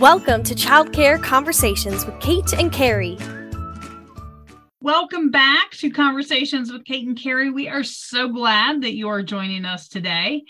Welcome to Childcare Conversations with Kate and Carrie. Welcome back to Conversations with Kate and Carrie. We are so glad that you are joining us today.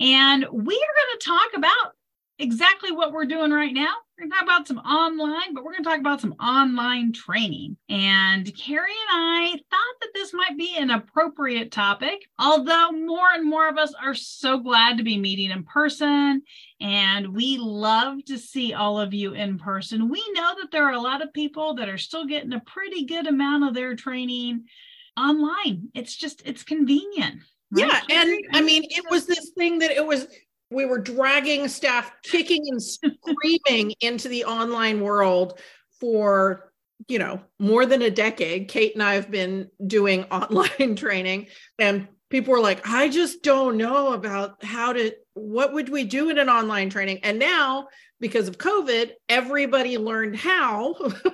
And we are going to talk about exactly what we're doing right now. We're going to talk about some online, but we're going to talk about some online training. And Carrie and I thought that this might be an appropriate topic, although more and more of us are so glad to be meeting in person. And we love to see all of you in person. We know that there are a lot of people that are still getting a pretty good amount of their training online. It's just, it's convenient. Right? Yeah. And I mean, it was this thing that it was we were dragging staff kicking and screaming into the online world for you know more than a decade. Kate and i have been doing online training and people were like i just don't know about how to what would we do in an online training? And now because of covid everybody learned how.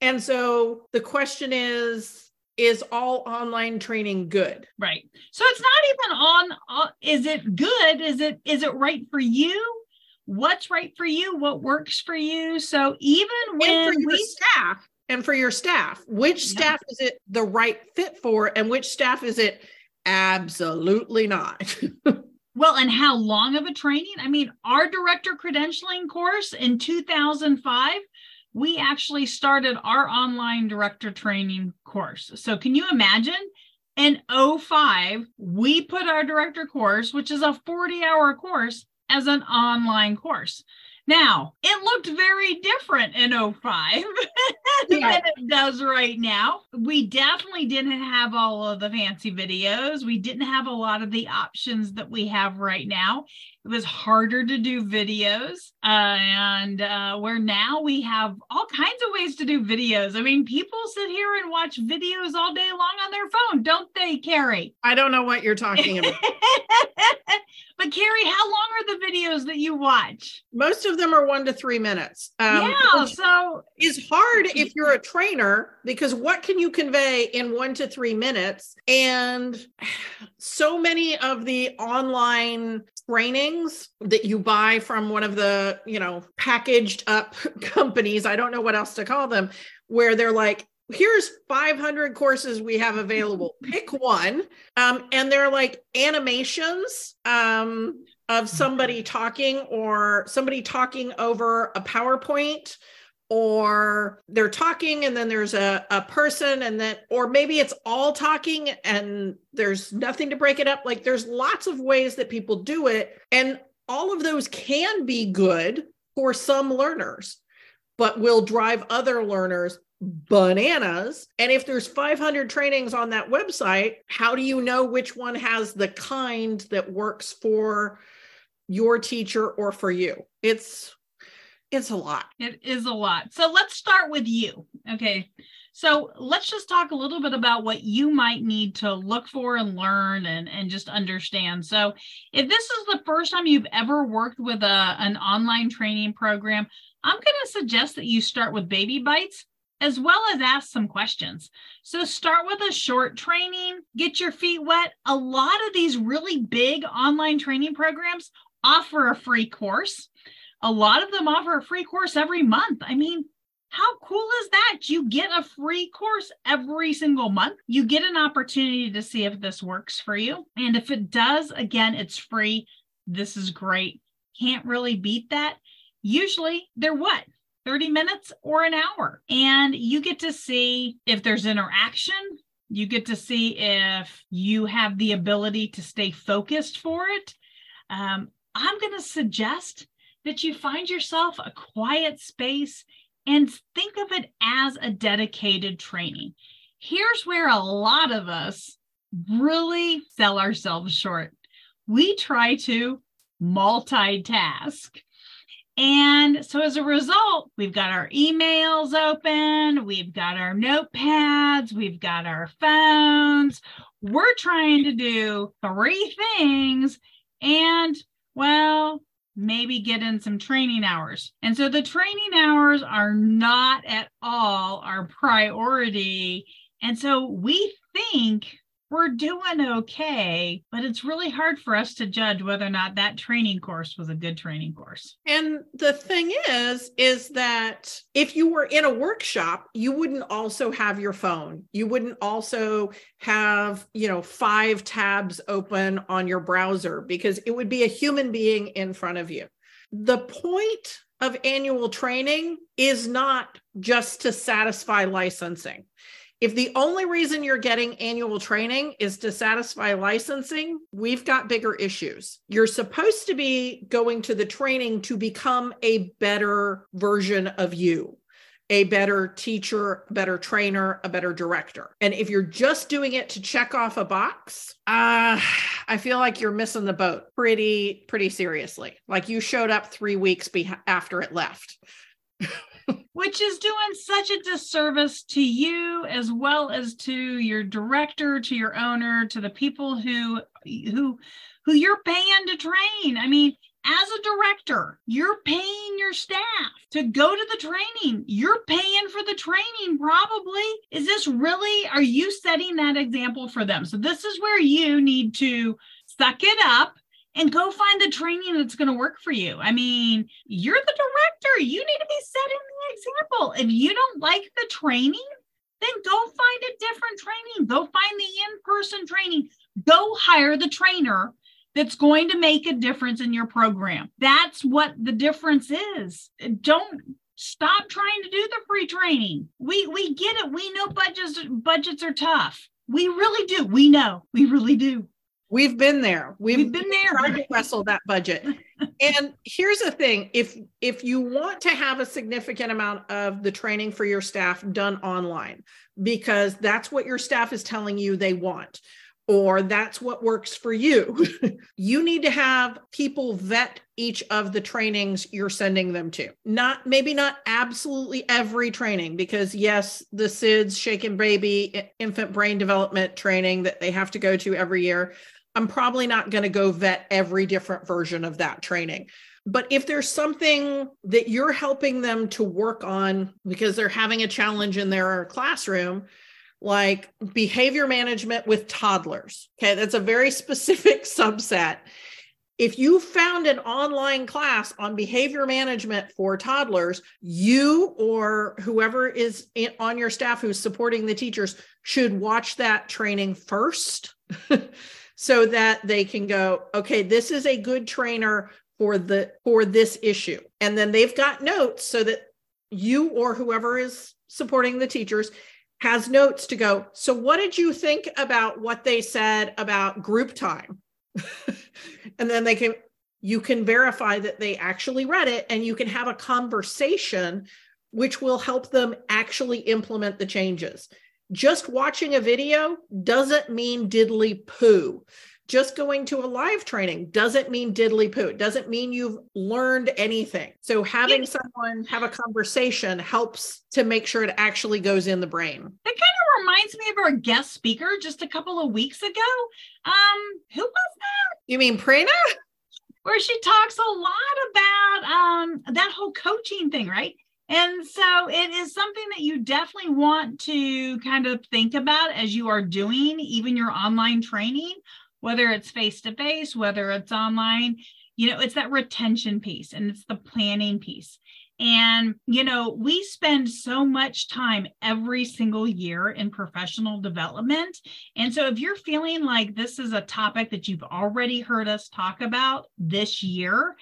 And so the question is is all online training good? Right. So it's not even on uh, is it good? Is it is it right for you? What's right for you? What works for you? So even when and for your we, staff and for your staff which yeah. staff is it the right fit for and which staff is it absolutely not? Well and how long of a training? I mean our director credentialing course in 2005 we actually started our online director training course. So can you imagine? In 05, we put our director course, which is a 40 hour course, as an online course. Now, it looked very different in 05 yeah. than it does right now. We definitely didn't have all of the fancy videos. We didn't have a lot of the options that we have right now. It was harder to do videos. Uh, and uh, where now we have all kinds of ways to do videos. I mean, people sit here and watch videos all day long on their phone, don't they, Carrie? I don't know what you're talking about. but Carrie, how long are the videos that you watch? Most of them are one to three minutes. Um, yeah, so it's hard if you're a trainer because what can you convey in one to three minutes? And so many of the online trainings that you buy from one of the, you know, packaged up companies, I don't know what else to call them, where they're like, here's 500 courses we have available. Pick one. Um, and they're like animations um, of somebody talking or somebody talking over a powerpoint or they're talking and then there's a, a person and then or maybe it's all talking and there's nothing to break it up. Like there's lots of ways that people do it. And all of those can be good for some learners but will drive other learners bananas and if there's 500 trainings on that website how do you know which one has the kind that works for your teacher or for you it's it's a lot. It is a lot. So let's start with you. Okay. So let's just talk a little bit about what you might need to look for and learn and, and just understand. So if this is the first time you've ever worked with a, an online training program, I'm going to suggest that you start with baby bites as well as ask some questions. So start with a short training, get your feet wet. A lot of these really big online training programs offer a free course a lot of them offer a free course every month. I mean, how cool is that? You get a free course every single month. You get an opportunity to see if this works for you. And if it does, again, it's free. This is great. Can't really beat that. Usually they're what? 30 minutes or an hour. And you get to see if there's interaction. You get to see if you have the ability to stay focused for it. Um, I'm going to suggest that you find yourself a quiet space and think of it as a dedicated training. Here's where a lot of us really sell ourselves short. We try to multitask. And so as a result, we've got our emails open, we've got our notepads, we've got our phones. We're trying to do three things. And well, maybe get in some training hours. And so the training hours are not at all our priority. And so we think we're doing okay, but it's really hard for us to judge whether or not that training course was a good training course. And the thing is, is that if you were in a workshop, you wouldn't also have your phone. You wouldn't also have, you know, five tabs open on your browser because it would be a human being in front of you. The point of annual training is not just to satisfy licensing. If the only reason you're getting annual training is to satisfy licensing, we've got bigger issues. You're supposed to be going to the training to become a better version of you a better teacher, a better trainer, a better director. And if you're just doing it to check off a box, uh, I feel like you're missing the boat pretty, pretty seriously. Like you showed up three weeks be- after it left. which is doing such a disservice to you as well as to your director to your owner to the people who who who you're paying to train. I mean as a director you're paying your staff to go to the training. You're paying for the training probably. Is this really are you setting that example for them? So this is where you need to suck it up and go find the training that's going to work for you. I mean, you're the director. You need to be setting the example. If you don't like the training, then go find a different training. Go find the in person training. Go hire the trainer that's going to make a difference in your program. That's what the difference is. Don't stop trying to do the free training. We we get it. We know budgets budgets are tough. We really do. We know. We really do. We've been there. We've, We've been there. Tried to wrestle that budget. and here's the thing: if if you want to have a significant amount of the training for your staff done online, because that's what your staff is telling you they want, or that's what works for you, you need to have people vet each of the trainings you're sending them to. Not maybe not absolutely every training, because yes, the SIDS, Shaken Baby, infant brain development training that they have to go to every year I'm probably not going to go vet every different version of that training. But if there's something that you're helping them to work on because they're having a challenge in their classroom, like behavior management with toddlers, okay, that's a very specific subset. If you found an online class on behavior management for toddlers, you or whoever is on your staff who's supporting the teachers should watch that training first. so that they can go, okay, this is a good trainer for the for this issue. And then they've got notes so that you or whoever is supporting the teachers has notes to go. So what did you think about what they said about group time? and then they can you can verify that they actually read it and you can have a conversation which will help them actually implement the changes just watching a video doesn't mean diddly poo. Just going to a live training doesn't mean diddly poo. It doesn't mean you've learned anything. So having someone have a conversation helps to make sure it actually goes in the brain. That kind of reminds me of our guest speaker just a couple of weeks ago. Um, who was that? You mean Prina? Where she talks a lot about um that whole coaching thing, right? And so it is something that you definitely want to kind of think about as you are doing even your online training, whether it's face to face, whether it's online. You know, it's that retention piece and it's the planning piece. And, you know, we spend so much time every single year in professional development. And so if you're feeling like this is a topic that you've already heard us talk about this year,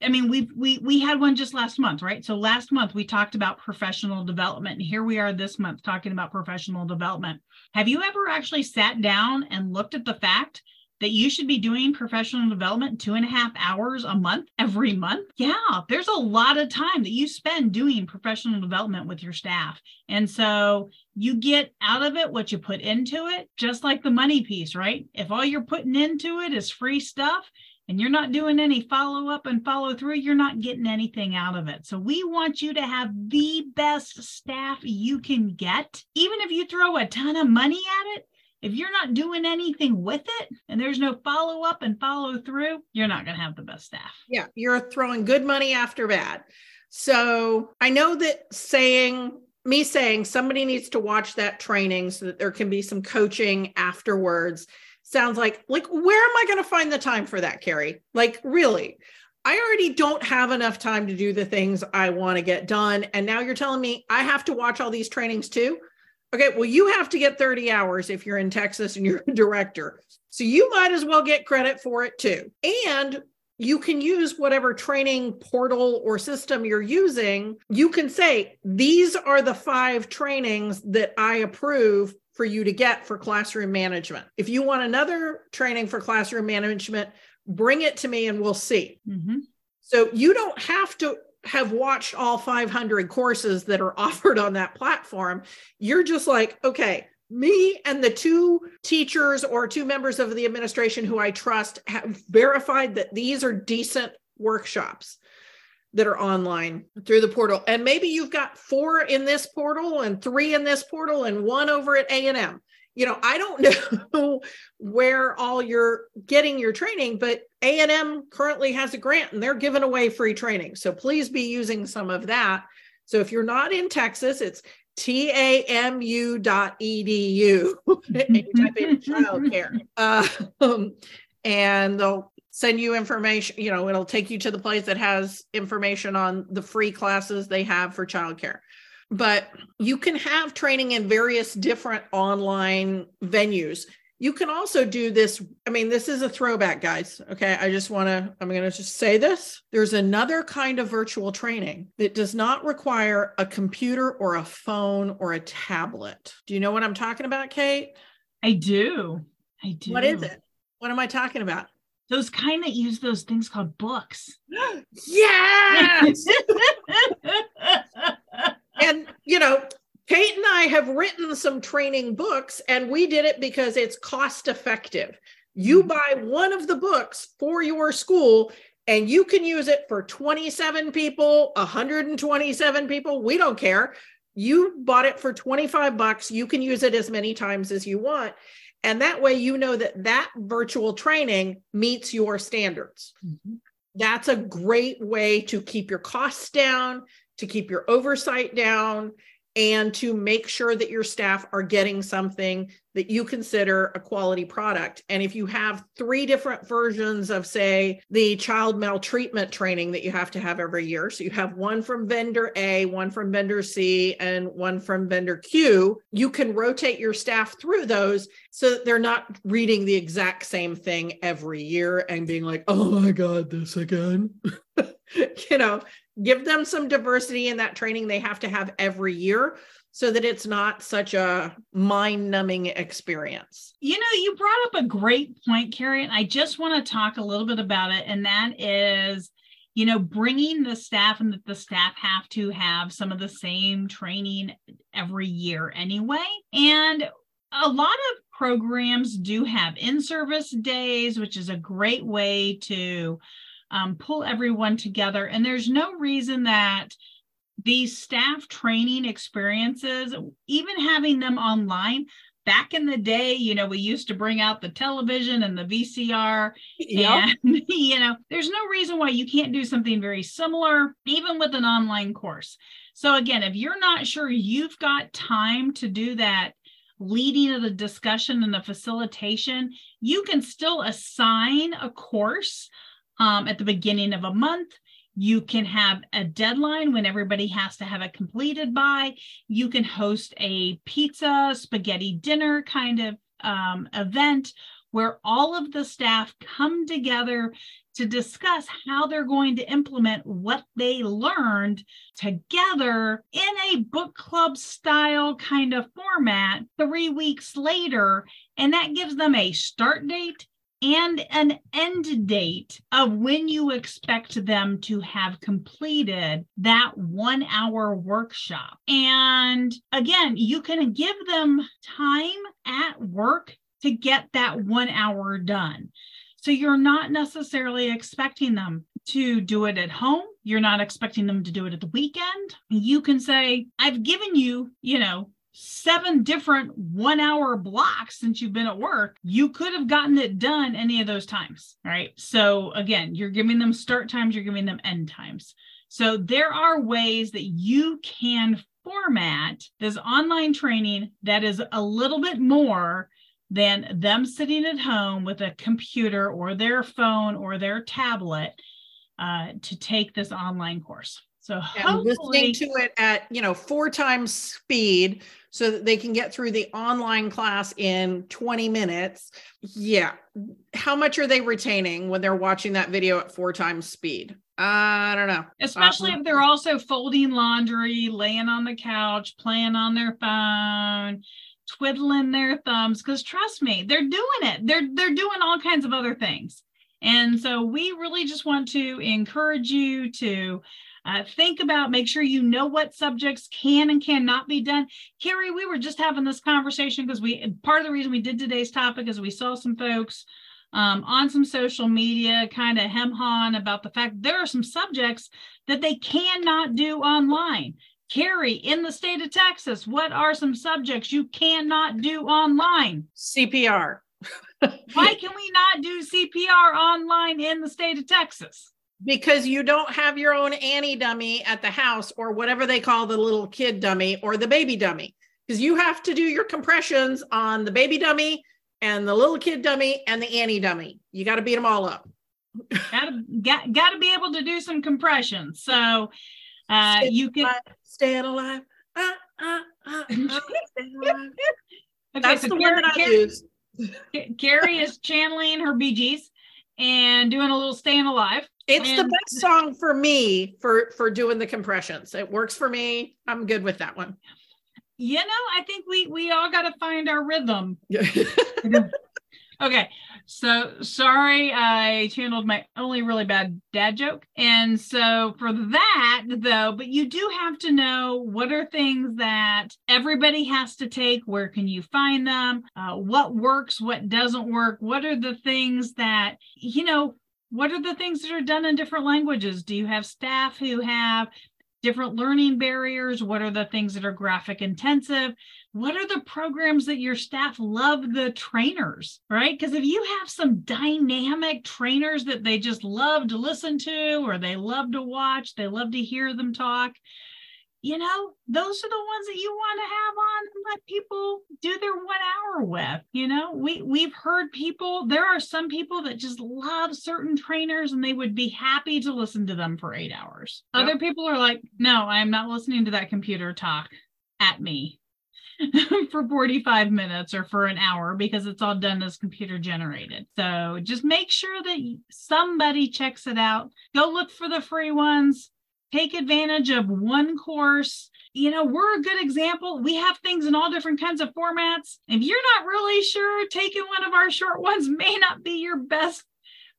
I mean, we we we had one just last month, right? So last month we talked about professional development, and here we are this month talking about professional development. Have you ever actually sat down and looked at the fact that you should be doing professional development two and a half hours a month every month? Yeah, there's a lot of time that you spend doing professional development with your staff. And so you get out of it what you put into it, just like the money piece, right? If all you're putting into it is free stuff, and you're not doing any follow up and follow through, you're not getting anything out of it. So we want you to have the best staff you can get. Even if you throw a ton of money at it, if you're not doing anything with it and there's no follow up and follow through, you're not going to have the best staff. Yeah, you're throwing good money after bad. So I know that saying me saying somebody needs to watch that training so that there can be some coaching afterwards sounds like like where am i going to find the time for that carrie? Like really? I already don't have enough time to do the things i want to get done and now you're telling me i have to watch all these trainings too? Okay well you have to get 30 hours if you're in texas and you're a director. So you might as well get credit for it too. And you can use whatever training portal or system you're using. You can say, these are the five trainings that I approve for you to get for classroom management. If you want another training for classroom management, bring it to me and we'll see. Mm-hmm. So you don't have to have watched all 500 courses that are offered on that platform. You're just like, okay, me and the two teachers or two members of the administration who I trust have verified that these are decent workshops that are online through the portal. And maybe you've got four in this portal and three in this portal and one over at a&m you know i don't know where all you're getting your training but a&m currently has a grant and they're giving away free training. So please be using some of that. So if you're not in texas it's tamu dot edu type in childcare. Uh, um, and they'll send you information you know it'll take you to the place that has information on the free classes they have for childcare. But you can have training in various different online venues. You can also do this i mean this is a throwback guys okay? I just want to i'm going to just say this. There's another kind of virtual training that does not require a computer or a phone or a tablet. Do you know what i'm talking about kate? I do. I do what is it? What am i talking about those kind that use those things called books. yes. and you know, Kate and I have written some training books, and we did it because it's cost effective. You mm-hmm. buy one of the books for your school, and you can use it for 27 people, 127 people. We don't care. You bought it for 25 bucks. You can use it as many times as you want. And that way, you know that that virtual training meets your standards. Mm-hmm. That's a great way to keep your costs down, to keep your oversight down, and to make sure that your staff are getting something that you consider a quality product. And if you have three different versions of, say, the child maltreatment training that you have to have every year, so you have one from vendor A, one from vendor C, and one from vendor Q, you can rotate your staff through those so that they're not reading the exact same thing every year and being like, oh my God, this again. you know, give them some diversity in that training they have to have every year so that it's not such a mind numbing experience. You know, you brought up a great point, Carrie, and I just want to talk a little bit about it. And that is, you know, bringing the staff and that the staff have to have some of the same training every year anyway. And a lot of programs do have in service days, which is a great way to um, pull everyone together. And there's no reason that these staff training experiences, even having them online, back in the day, you know, we used to bring out the television and the VCR. Yep. And, you know, there's no reason why you can't do something very similar, even with an online course. So, again, if you're not sure you've got time to do that leading of the discussion and the facilitation, you can still assign a course um, at the beginning of a month. You can have a deadline when everybody has to have it completed by. You can host a pizza, spaghetti dinner kind of um, event where all of the staff come together to discuss how they're going to implement what they learned together in a book club style kind of format three weeks later. And that gives them a start date and an end date of when you expect them to have completed that one hour workshop. And again, you can give them time at work to get that one hour done. So you're not necessarily expecting them to do it at home. You're not expecting them to do it at the weekend. You can say, I've given you, you know, seven different one hour blocks since you've been at work, you could have gotten it done any of those times. Right. So again, you're giving them start times, you're giving them end times. So there are ways that you can format, this online training that is a little bit more than them sitting at home with a computer or their phone or their tablet uh, to take this online course. So and listening to it at you know four times speed so that they can get through the online class in 20 minutes. Yeah. How much are they retaining when they're watching that video at four times speed? I don't know. Especially if they're also folding laundry, laying on the couch, playing on their phone, twiddling their thumbs. Because trust me, they're doing it. They're they're doing all kinds of other things. And so we really just want to encourage you to uh, think about, make sure you know what subjects can and cannot be done. Carrie, we were just having this conversation because we part of the reason we did today's topic is we saw some folks um, on some social media kind of hem hawing about the fact there are some subjects that they cannot do online. Carrie, in the state of Texas, what are some subjects you cannot do online? CPR. Why can we not do CPR online in the state of Texas? Because you don't have your own Annie dummy at the house or whatever they call the little kid dummy or the baby dummy. Because you have to do your compressions on the baby dummy and the little kid dummy and the Annie dummy. You got to beat them all up. gotta got, got to be able to do some compression. So uh, you can stay alive. Uh, uh, uh, uh alive. okay, That's so the Carrie, one that I Carrie, use. Carrie is channeling her Gees and doing a little staying alive. It's and- the best song for me for for doing the compressions. It works for me. I'm good with that one you know, I think we we all got to find our rhythm. okay. So sorry, I channeled my only really bad dad joke. And so for that, though, but you do have to know what are things that everybody has to take. Where can you find them? Uh, what works? What doesn't work? What are the things that, you know, what are the things that are done in different languages? Do you have staff who have different learning barriers? What are the things that are graphic intensive? What are the programs that your staff love the trainers, right? Because if you have some dynamic trainers that they just love to listen to, or they love to watch, they love to hear them talk, you know, those are the ones that you want to have on and let people do their one hour with. You know, we we've heard people, there are some people that just love certain trainers and they would be happy to listen to them for eight hours. Yep. Other people are like, no, I am not listening to that computer talk at me for 45 minutes or for an hour because it's all done as computer generated. So just make sure that somebody checks it out. Go look for the free ones take advantage of one course. You know, we're a good example. We have things in all different kinds of formats. If you're not really sure, taking one of our short ones may not be your best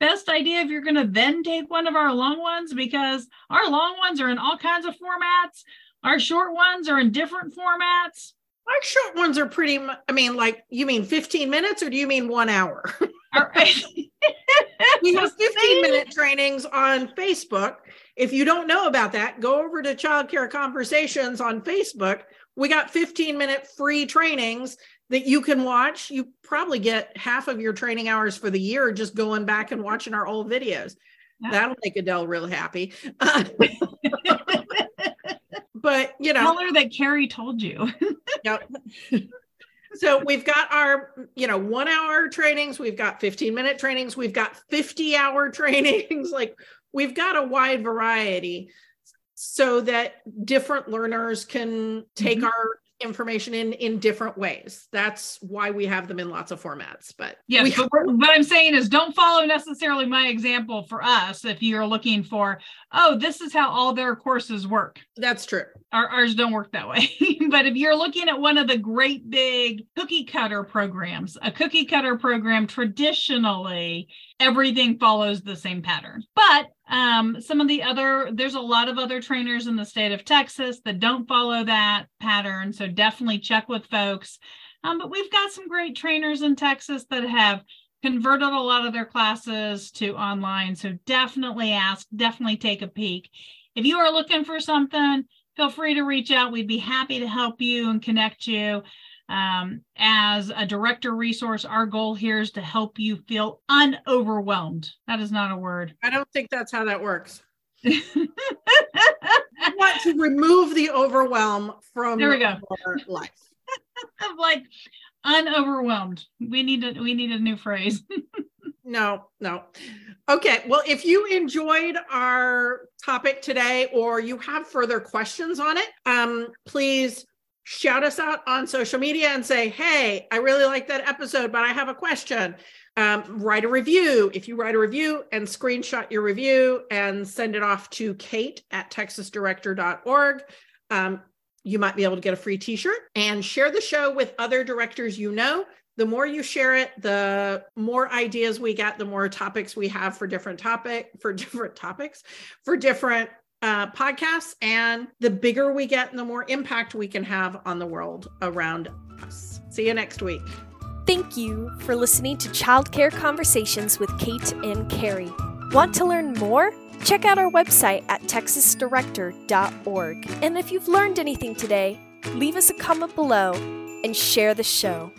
best idea if you're going to then take one of our long ones because our long ones are in all kinds of formats. Our short ones are in different formats. Our short ones are pretty I mean like you mean 15 minutes or do you mean 1 hour? we have 15 minute trainings on Facebook if you don't know about that, go over to Childcare Conversations on Facebook. We got 15 minute free trainings that you can watch. You probably get half of your training hours for the year just going back and watching our old videos. Yeah. That'll make Adele real happy. but you know, tell her that Carrie told you. yep. So we've got our, you know, one hour trainings, we've got 15 minute trainings, we've got 50 hour trainings. like we've got a wide variety so that different learners can take mm-hmm. our information in in different ways. That's why we have them in lots of formats but yeah but what i'm saying is don't follow necessarily my example for us if you're looking for oh this is how all their courses work. That's true. Our, ours don't work that way. But if you're looking at one of the great big cookie cutter programs a cookie cutter program traditionally everything follows the same pattern. But um, some of the other, there's a lot of other trainers in the state of Texas that don't follow that pattern. So definitely check with folks. Um, but we've got some great trainers in Texas that have converted a lot of their classes to online. So definitely ask, definitely take a peek. If you are looking for something, feel free to reach out. We'd be happy to help you and connect you. Um, as a director resource, our goal here is to help you feel unoverwhelmed. That is not a word. I don't think that's how that works. I want to remove the overwhelm from There we go. our life. I'm like unoverwhelmed. We need a we need a new phrase. No, no. Okay. Well, if you enjoyed our topic today or you have further questions on it, um, please shout us out on social media and say, hey, I really like that episode, but I have a question. Um, write a review. If you write a review and screenshot your review and send it off to kate at texasdirector.org, um, you might be able to get a free t shirt and share the show with other directors you know the more you share it the more ideas we get the more topics we have for different topic for different topics for different uh, podcasts and the bigger we get and the more impact we can have on the world around us see you next week Thank you for listening to Childcare Conversations with Kate and Carrie. Want to learn more? Check out our website at texasdirector.org. And if you've learned anything today, leave us a comment below and share the show.